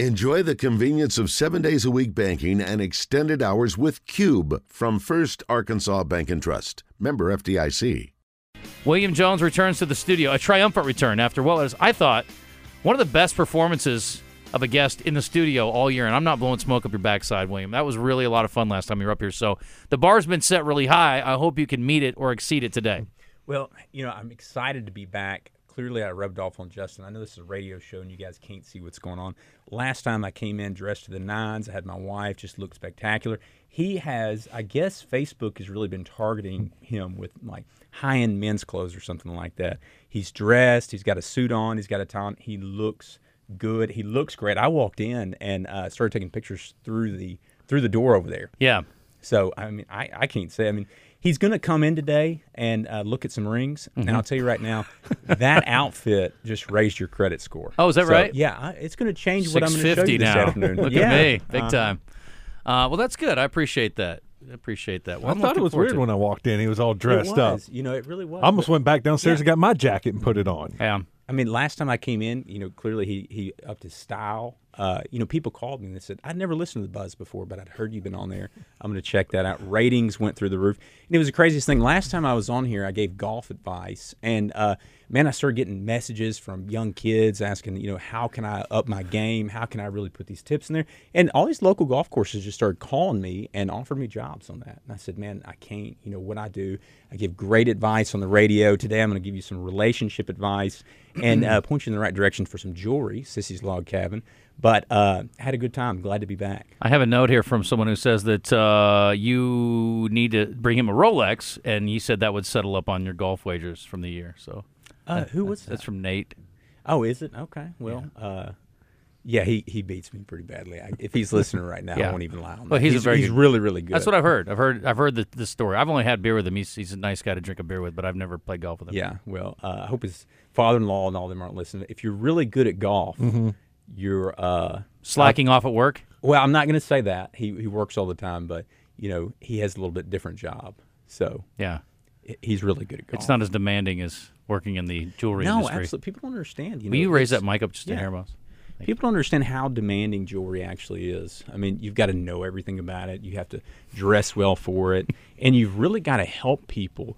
Enjoy the convenience of seven days a week banking and extended hours with Cube from First Arkansas Bank and Trust. Member FDIC. William Jones returns to the studio, a triumphant return after what was, I thought, one of the best performances of a guest in the studio all year. And I'm not blowing smoke up your backside, William. That was really a lot of fun last time you were up here. So the bar's been set really high. I hope you can meet it or exceed it today. Well, you know, I'm excited to be back clearly I rubbed off on Justin. I know this is a radio show and you guys can't see what's going on. Last time I came in dressed to the nines, I had my wife, just look spectacular. He has, I guess, Facebook has really been targeting him with like high end men's clothes or something like that. He's dressed, he's got a suit on, he's got a tie on. He looks good. He looks great. I walked in and uh, started taking pictures through the through the door over there. Yeah. So I mean, I, I can't say. I mean, he's going to come in today and uh, look at some rings. Mm-hmm. And I'll tell you right now, that outfit just raised your credit score. Oh, is that so, right? Yeah, it's going to change what I'm going to show you now. this afternoon. look yeah. at me, big uh-huh. time. Uh, well, that's good. I appreciate that. I appreciate that. Well, I thought it was weird when I walked in. He was all dressed up. You know, it really was. I almost went back downstairs yeah. and got my jacket and put it on. Yeah. I mean, last time I came in, you know, clearly he he upped his style. Uh, you know, people called me and they said, I'd never listened to the Buzz before, but I'd heard you've been on there. I'm going to check that out. Ratings went through the roof. And it was the craziest thing. Last time I was on here, I gave golf advice. And uh, man, I started getting messages from young kids asking, you know, how can I up my game? How can I really put these tips in there? And all these local golf courses just started calling me and offered me jobs on that. And I said, man, I can't. You know, what I do, I give great advice on the radio. Today, I'm going to give you some relationship advice and uh, point you in the right direction for some jewelry, Sissy's Log Cabin. But uh, had a good time. Glad to be back. I have a note here from someone who says that uh, you need to bring him a Rolex, and he said that would settle up on your golf wagers from the year. So, uh, who was that? That's from Nate. Oh, is it? Okay. Well, yeah. Uh, yeah, he, he beats me pretty badly. I, if he's listening right now, yeah. I won't even lie on that. Well, he's, he's, he's really really good. That's what I've heard. I've heard I've heard the, the story. I've only had beer with him. He's, he's a nice guy to drink a beer with, but I've never played golf with him. Yeah. Well, uh, I hope his father-in-law and all them aren't listening. If you're really good at golf, mm-hmm. You're uh, slacking off at work. Well, I'm not going to say that. He he works all the time, but you know he has a little bit different job. So yeah, he's really good at golf. It's not as demanding as working in the jewelry no, industry. No, absolutely. People don't understand. You Will know, you raise that mic up just yeah. a hair, Moss? People don't understand how demanding jewelry actually is. I mean, you've got to know everything about it. You have to dress well for it, and you've really got to help people.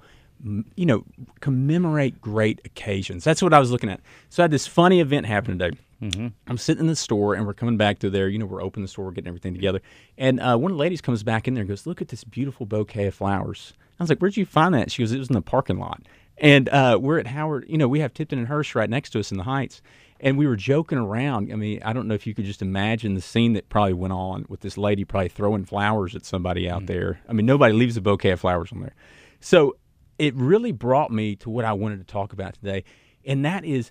You know, commemorate great occasions. That's what I was looking at. So I had this funny event happen today. Mm-hmm. I'm sitting in the store and we're coming back to there. You know, we're opening the store, we're getting everything together. And uh, one of the ladies comes back in there and goes, Look at this beautiful bouquet of flowers. I was like, Where'd you find that? She goes, It was in the parking lot. And uh, we're at Howard, you know, we have Tipton and Hurst right next to us in the Heights and we were joking around. I mean, I don't know if you could just imagine the scene that probably went on with this lady probably throwing flowers at somebody out mm there. I mean, nobody leaves a bouquet of flowers on there. So it really brought me to what I wanted to talk about today, and that is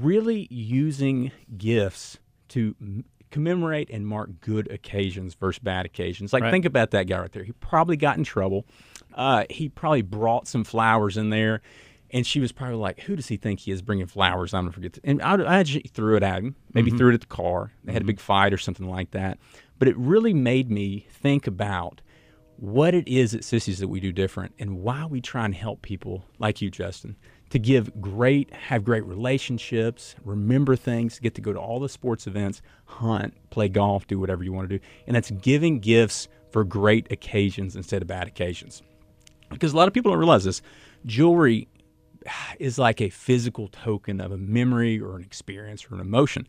really using gifts to m- commemorate and mark good occasions versus bad occasions. Like, right. think about that guy right there. He probably got in trouble. Uh, he probably brought some flowers in there and she was probably like, "Who does he think he is bringing flowers?" I'm gonna forget. To, and I, I threw it at him. Maybe mm-hmm. threw it at the car. They had mm-hmm. a big fight or something like that. But it really made me think about what it is at Sissy's that we do different, and why we try and help people like you, Justin, to give great, have great relationships, remember things, get to go to all the sports events, hunt, play golf, do whatever you want to do, and that's giving gifts for great occasions instead of bad occasions. Because a lot of people don't realize this. Jewelry is like a physical token of a memory or an experience or an emotion.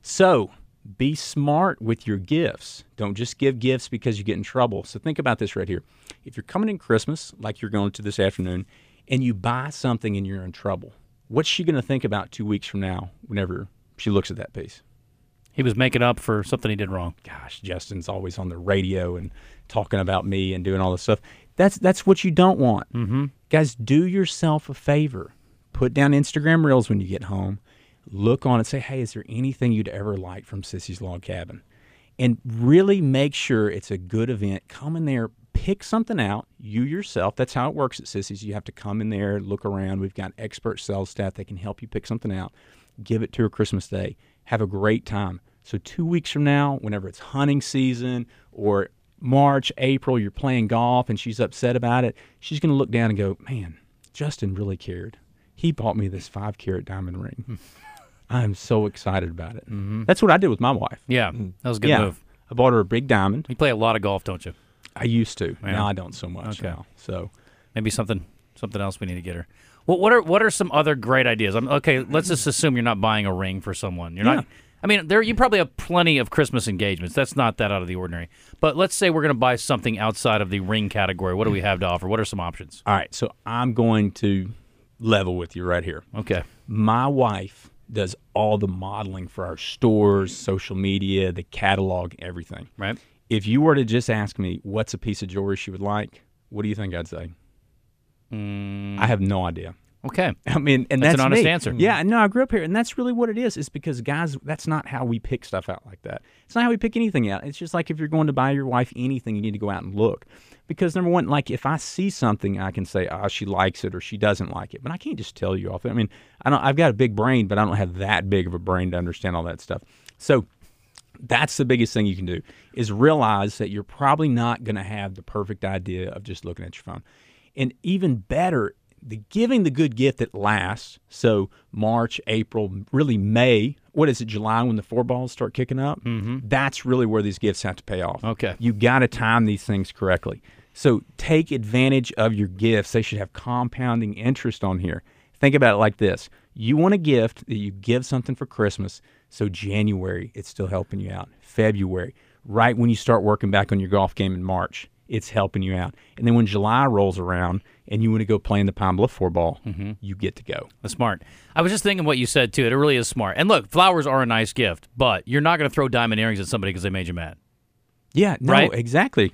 So be smart with your gifts. Don't just give gifts because you get in trouble. So think about this right here. If you're coming in Christmas, like you're going to this afternoon, and you buy something and you're in trouble, what's she going to think about two weeks from now whenever she looks at that piece? He was making up for something he did wrong. Gosh, Justin's always on the radio and talking about me and doing all this stuff. That's that's what you don't want. Mm-hmm. Guys, do yourself a favor. Put down Instagram Reels when you get home. Look on it. Say, hey, is there anything you'd ever like from Sissy's Log Cabin? And really make sure it's a good event. Come in there, pick something out. You yourself. That's how it works at Sissy's. You have to come in there, look around. We've got expert sales staff that can help you pick something out. Give it to her Christmas Day. Have a great time. So two weeks from now, whenever it's hunting season or March, April, you're playing golf and she's upset about it, she's going to look down and go, man, Justin really cared. He bought me this five carat diamond ring. Hmm. I'm so excited about it. Mm-hmm. That's what I did with my wife. Yeah, that was a good yeah, move. I bought her a big diamond. You play a lot of golf, don't you? I used to. Yeah. Now I don't so much. Okay. now. So Maybe something something else we need to get her. Well, what are what are some other great ideas? I'm, okay, let's just assume you're not buying a ring for someone. You're not. I mean, there you probably have plenty of Christmas engagements. That's not that out of the ordinary. But let's say we're going to buy something outside of the ring category. What do we have to offer? What are some options? all right. So I'm going to level with you right here. Okay. My wife does all the modeling for our stores, social media, the catalog, everything. Right. If you were to just ask me what's a piece of jewelry she would like, what do you think I'd say? I have no idea. Okay. I mean, and That's that's, an honest me. answer. Yeah, no, I grew up here, and that's really what it is. Is because guys, that's not how we pick stuff out like that. It's not how we pick anything out. It's just like if you're going to buy your wife anything, you need to go out and look. Because number one, like if I see something, I can say, "Ah, she likes it" or "She doesn't like it," but I can't just tell you off. I mean, I don't. I've got a big brain, but I don't have that big of a brain to understand all that stuff. So that's the biggest thing you can do is realize that you're probably not going to have the perfect idea of just looking at your phone. And even better the giving the good gift that lasts so march april really may what is it july when the four balls start kicking up? Mm-hmm. that's really where these gifts have to pay off. Okay. you got to time these things correctly. So take advantage of your gifts. They should have compounding interest on here. Think about it like this. You want a gift that you give something for christmas so january it's still helping you out february right when you start working back on your golf game in march it's helping you out and then when july rolls around and you want to go play in the pine bluff four ball mm-hmm. you get to go That's smart. I was just thinking what you said too. It really is smart. And look, flowers are a nice gift, but you're not going to throw diamond earrings at somebody because they made you mad. yeah no Right? exactly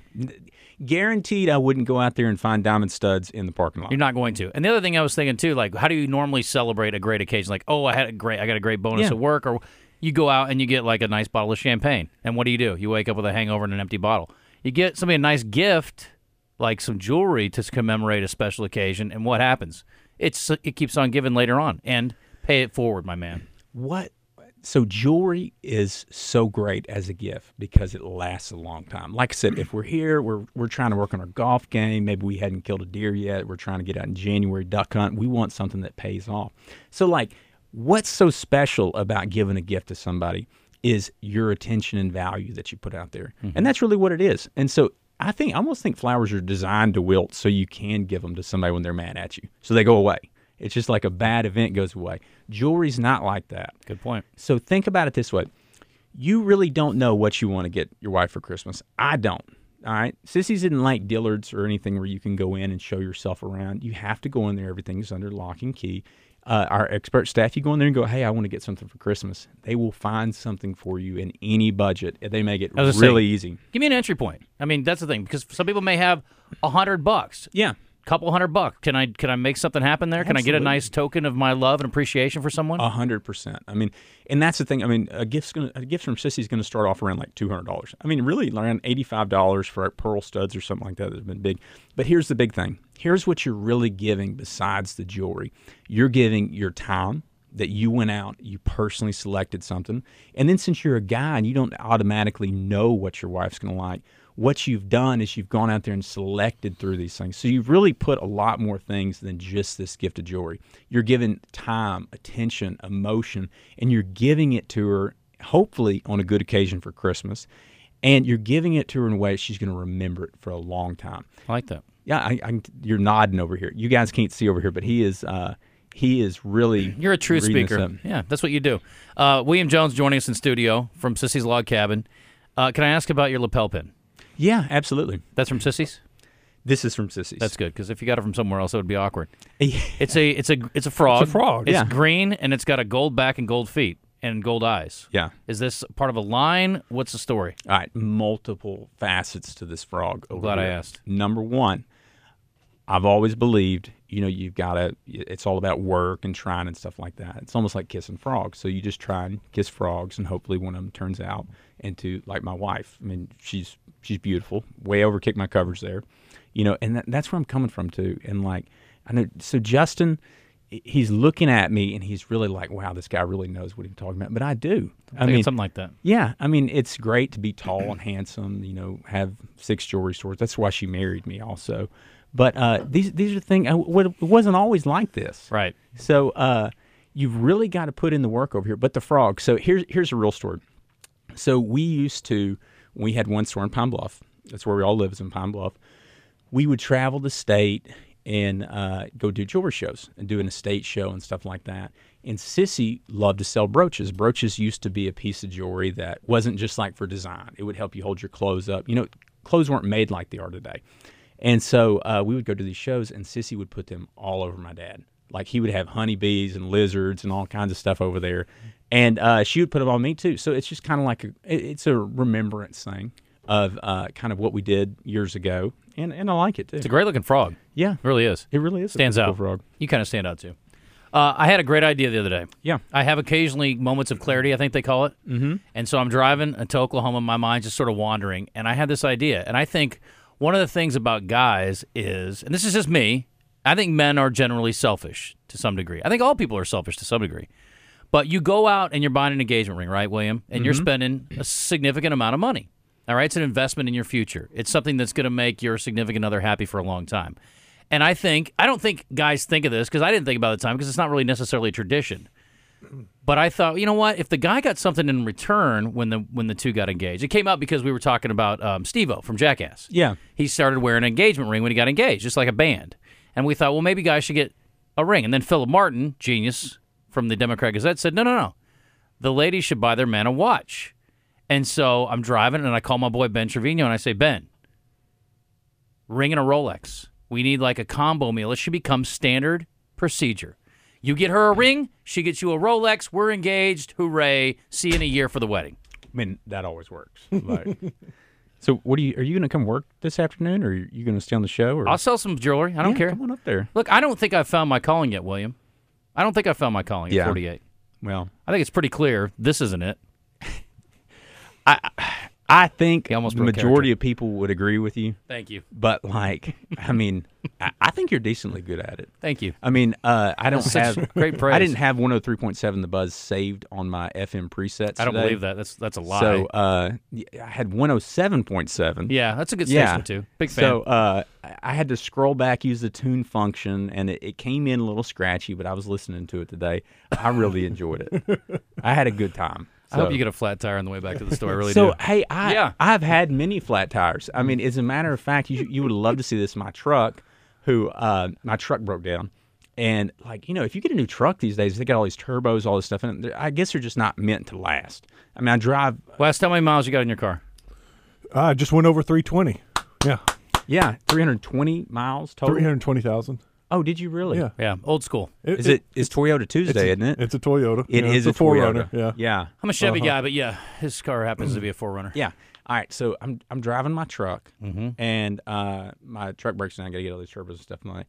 guaranteed i wouldn't go out there and find diamond studs in the parking lot You're not going to. And the other thing I was thinking too, like, how do you normally celebrate a great occasion? Like, oh, I had a great, I got a great bonus Yeah. at work, or you go out and you get like a nice bottle of champagne. And what do you do? You wake up with a hangover and an empty bottle. You get somebody a nice gift, like some jewelry, to commemorate a special occasion, and what happens? It's uh, it keeps on giving later on, and pay it forward, my man. what so jewelry is so great as a gift because it lasts a long time like i said if we're here we're, we're trying to work on our golf game maybe we hadn't killed a deer yet we're trying to get out in january duck hunt we want something that pays off so like what's so special about giving a gift to somebody is your attention and value that you put out there and mm-hmm. that's really what it is and so i think i almost think flowers are designed to wilt so you can give them to somebody when they're mad at you so they go away it's just like a bad event goes away jewelry's not like that Good point. so think about it this way. You really don't know what you want to get your wife for Christmas. I don't. All right. Sissy's didn't like Dillard's or anything where you can go in and show yourself around. You have to go in there. Everything's under lock and key. Uh, our expert staff, you go in there and go, hey, I want to get something for Christmas. They will find something for you in any budget. They make it I was gonna really say, easy. Give me an entry point. I mean, that's the thing because some people may have a hundred bucks. Yeah. couple hundred bucks. Can I can I make something happen there? Can I get a nice token of my love and appreciation for someone? A hundred percent. I mean, and that's the thing. I mean, a gift's gonna a gift from Sissy's gonna start off around like two hundred dollars. I mean, really around eighty five dollars for pearl studs or something like that that's been big. But here's the big thing. Here's what you're really giving besides the jewelry. You're giving your time that you went out, you personally selected something, and then since you're a guy and you don't automatically know what your wife's gonna like. What you've done is you've gone out there and selected through these things. So you've really put a lot more things than just this gift of jewelry. You're giving time, attention, emotion, and you're giving it to her, hopefully on a good occasion for Christmas. And you're giving it to her in a way she's going to remember it for a long time. I like that. Yeah, I, I, you're nodding over here. You guys can't see over here, but he is. Uh, he is really. You're a true speaker. Yeah, that's what you do. Uh, William Jones joining us in studio from Sissy's Log Cabin. Uh, can I ask about your lapel pin? Yeah, absolutely. That's from Sissy's. This is from Sissy's. That's good because if you got it from somewhere else, it would be awkward. It's a it's a it's a frog. It's a frog, It's yeah. green and it's got a gold back and gold feet and gold eyes. Yeah. Is this part of a line? What's the story? All right, multiple facets to this frog. Over glad I asked. Number one, I've always believed, you know, you've got to. It's all about work and trying and stuff like that. It's almost like kissing frogs. So you just try and kiss frogs, and hopefully one of them turns out into like my wife. I mean, she's she's beautiful. Way overkicked my coverage there, you know, and that, that's where I'm coming from too. And like, I know. So Justin. He's looking at me and he's really like, "Wow, this guy really knows what he's talking about." But I do. I, think mean, something like that. yeah, I mean, it's great to be tall and handsome. You know, have six jewelry stores. That's why she married me, also. But uh, these these are things. I- It wasn't always like this, Right. So, uh, you've really got to put in the work over here. But the frog. So here's here's a real story. So we used to we had one store in Pine Bluff. That's where we all live is in Pine Bluff. We would travel the state and uh, go do jewelry shows and do an estate show and stuff like that. And Sissy loved to sell brooches. Brooches used to be a piece of jewelry that wasn't just like for design. It would help you hold your clothes up. You know, clothes weren't made like they are today. And so uh, we would go to these shows, and Sissy would put them all over my dad. Like he would have honeybees and lizards and all kinds of stuff over there, and uh, she would put them on me too. So it's just kind of like a, it's a remembrance thing of uh, kind of what we did years ago, and and I like it too. It's a great looking frog. yeah, It really is. it really is Stands out. cool frog. You kind of stand out too. Uh, I had a great idea the other day. Yeah. I have occasionally moments of clarity, I think they call it. Mm-hmm. And so I'm driving to Oklahoma, and my mind's just sort of wandering, and I had this idea. And I think one of the things about guys is, and this is just me, I think men are generally selfish to some degree. I think all people are selfish to some degree. But you go out and you're buying an engagement ring, right, William? And you're mm-hmm. spending a significant amount of money. All right, it's an investment in your future. It's something that's going to make your significant other happy for a long time. And I think I don't think guys think of this because I didn't think about it at the time because it's not really necessarily a tradition. But I thought, you know what? If the guy got something in return when the when the two got engaged, it came out because we were talking about um, Steve-O from Jackass. Yeah. he started wearing an engagement ring when he got engaged, just like a band. And we thought, well, maybe guys should get a ring. And then Philip Martin, genius from the Democrat Gazette, said, no, no, no, the ladies should buy their man a watch. And so I'm driving and I call my boy Ben Trevino and I say, Ben, ring and a Rolex. We need like a combo meal. It should become standard procedure. You get her a ring, she gets you a Rolex. We're engaged. Hooray. See you in a year for the wedding. I mean, that always works. Like, so, what are you? Are you going to come work this afternoon, or are you going to stay on the show? Or I'll sell some jewelry. I don't Yeah, care. Come on up there. Look, I don't think I've found my calling yet, William. I don't think I found my calling Yeah. at 48. Well, I think it's pretty clear this isn't it. I think He almost the majority character. of people would agree with you, Thank you. but like, I mean, I, I think you're decently good at it. Thank you. I mean, uh, I don't That's have great praise. I didn't have 103.7 The Buzz saved on my FM presets. I don't today. believe that. That's that's a lie. So uh, y- I had 107.7. yeah, that's a good station Yeah. too. Big fan. So uh, I- I had to scroll back, use the tune function, and it, it came in a little scratchy, but I was listening to it today. I really enjoyed it. I had a good time. I hope you get a flat tire on the way back to the store. I really so do. hey, I Yeah. I've had many flat tires. I mean, as a matter of fact, you you would love to see this. My truck, who uh, my truck broke down, and like you know, if you get a new truck these days, they got all these turbos, all this stuff, and I guess they're just not meant to last. I mean, I drive, Wes, how many miles you got in your car? I just went over 320. Yeah, yeah, 320 miles total. 320,000. Oh, did you really? Yeah. Yeah, old school. Is it is Toyota Tuesday, isn't it? It's a Toyota. It yeah, is it's a, 4Runner. Toyota. Yeah. yeah, I'm a Chevy Uh-huh. guy, but yeah, his car happens to be a 4Runner. yeah. All right, so I'm I'm driving my truck, Mm-hmm. and uh, my truck breaks down. I got to get all these turbos and stuff. And like,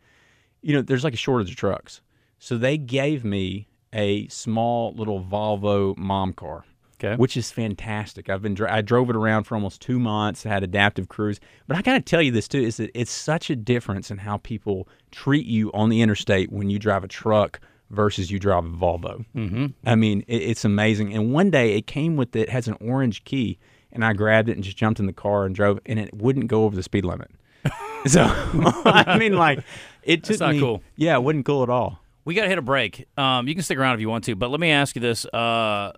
you know, there's like a shortage of trucks, so they gave me a small little Volvo mom car. Okay. Which is fantastic. I've been dri- I drove it around for almost two months. Had adaptive cruise, but I got to tell you this too: is that it's such a difference in how people treat you on the interstate when you drive a truck versus you drive a Volvo. Mm-hmm. I mean, it, it's amazing. And one day it came with it has an orange key, and I grabbed it and just jumped in the car and drove, and it wouldn't go over the speed limit. so I mean, like it took That's not me- cool. Yeah, it wasn't cool at all. We got to hit a break. Um, you can stick around if you want to, but let me ask you this. Uh,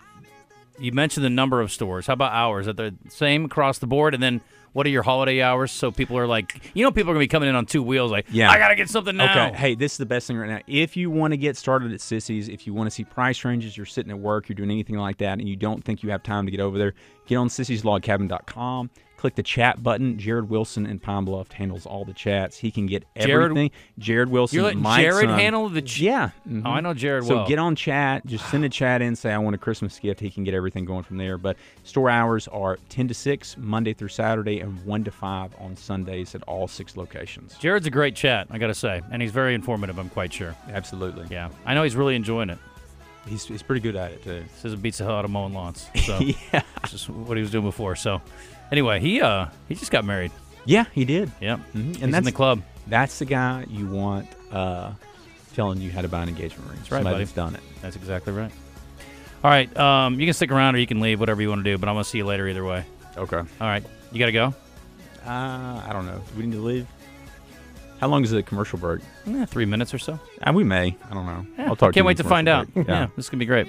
you mentioned the number of stores. How about hours? Are they the same across the board? And then what are your holiday hours? So people are like, you know, people are going to be coming in on two wheels like, Yeah. I got to get something now. Okay. Hey, this is the best thing right now. If you want to get started at Sissy's, if you want to see price ranges, you're sitting at work, you're doing anything like that, and you don't think you have time to get over there, get on sissyslogcabin.com. Click the chat button. Jared Wilson in Pine Bluff handles all the chats. He can get Jared- everything. Jared Wilson. You're letting my Jared son- handle the. Ch- Yeah. mhm. Oh, I know Jared So well. get on chat. Just send a chat in. Say I want a Christmas gift. He can get everything going from there. But store hours are 10 to 6 Monday through Saturday and 1 to 5 on Sundays at all six locations. Jared's a great chat, I got to say, and he's very informative. I'm quite sure. Absolutely. Yeah, I know he's really enjoying it. He's, he's pretty good at it too. Says it beats the hell out of mowing lawns. So yeah. just what he was doing before. So anyway, he uh he just got married. Yeah, he did. Yep, Mhm. he's And in that's the club. That's the guy you want uh, telling you how to buy an engagement ring. right, Somebody buddy. that's done it. That's exactly right. All right, um, you can stick around or you can leave, whatever you want to do. But I'm gonna see you later either way. Okay. All right, you gotta go. Uh, I don't know. Do we need to leave? How long is the commercial break? Eh, three minutes or so. And we may. I don't know. Yeah, I'll talk. Can't to wait to find commercial out. break. yeah, this is gonna be great.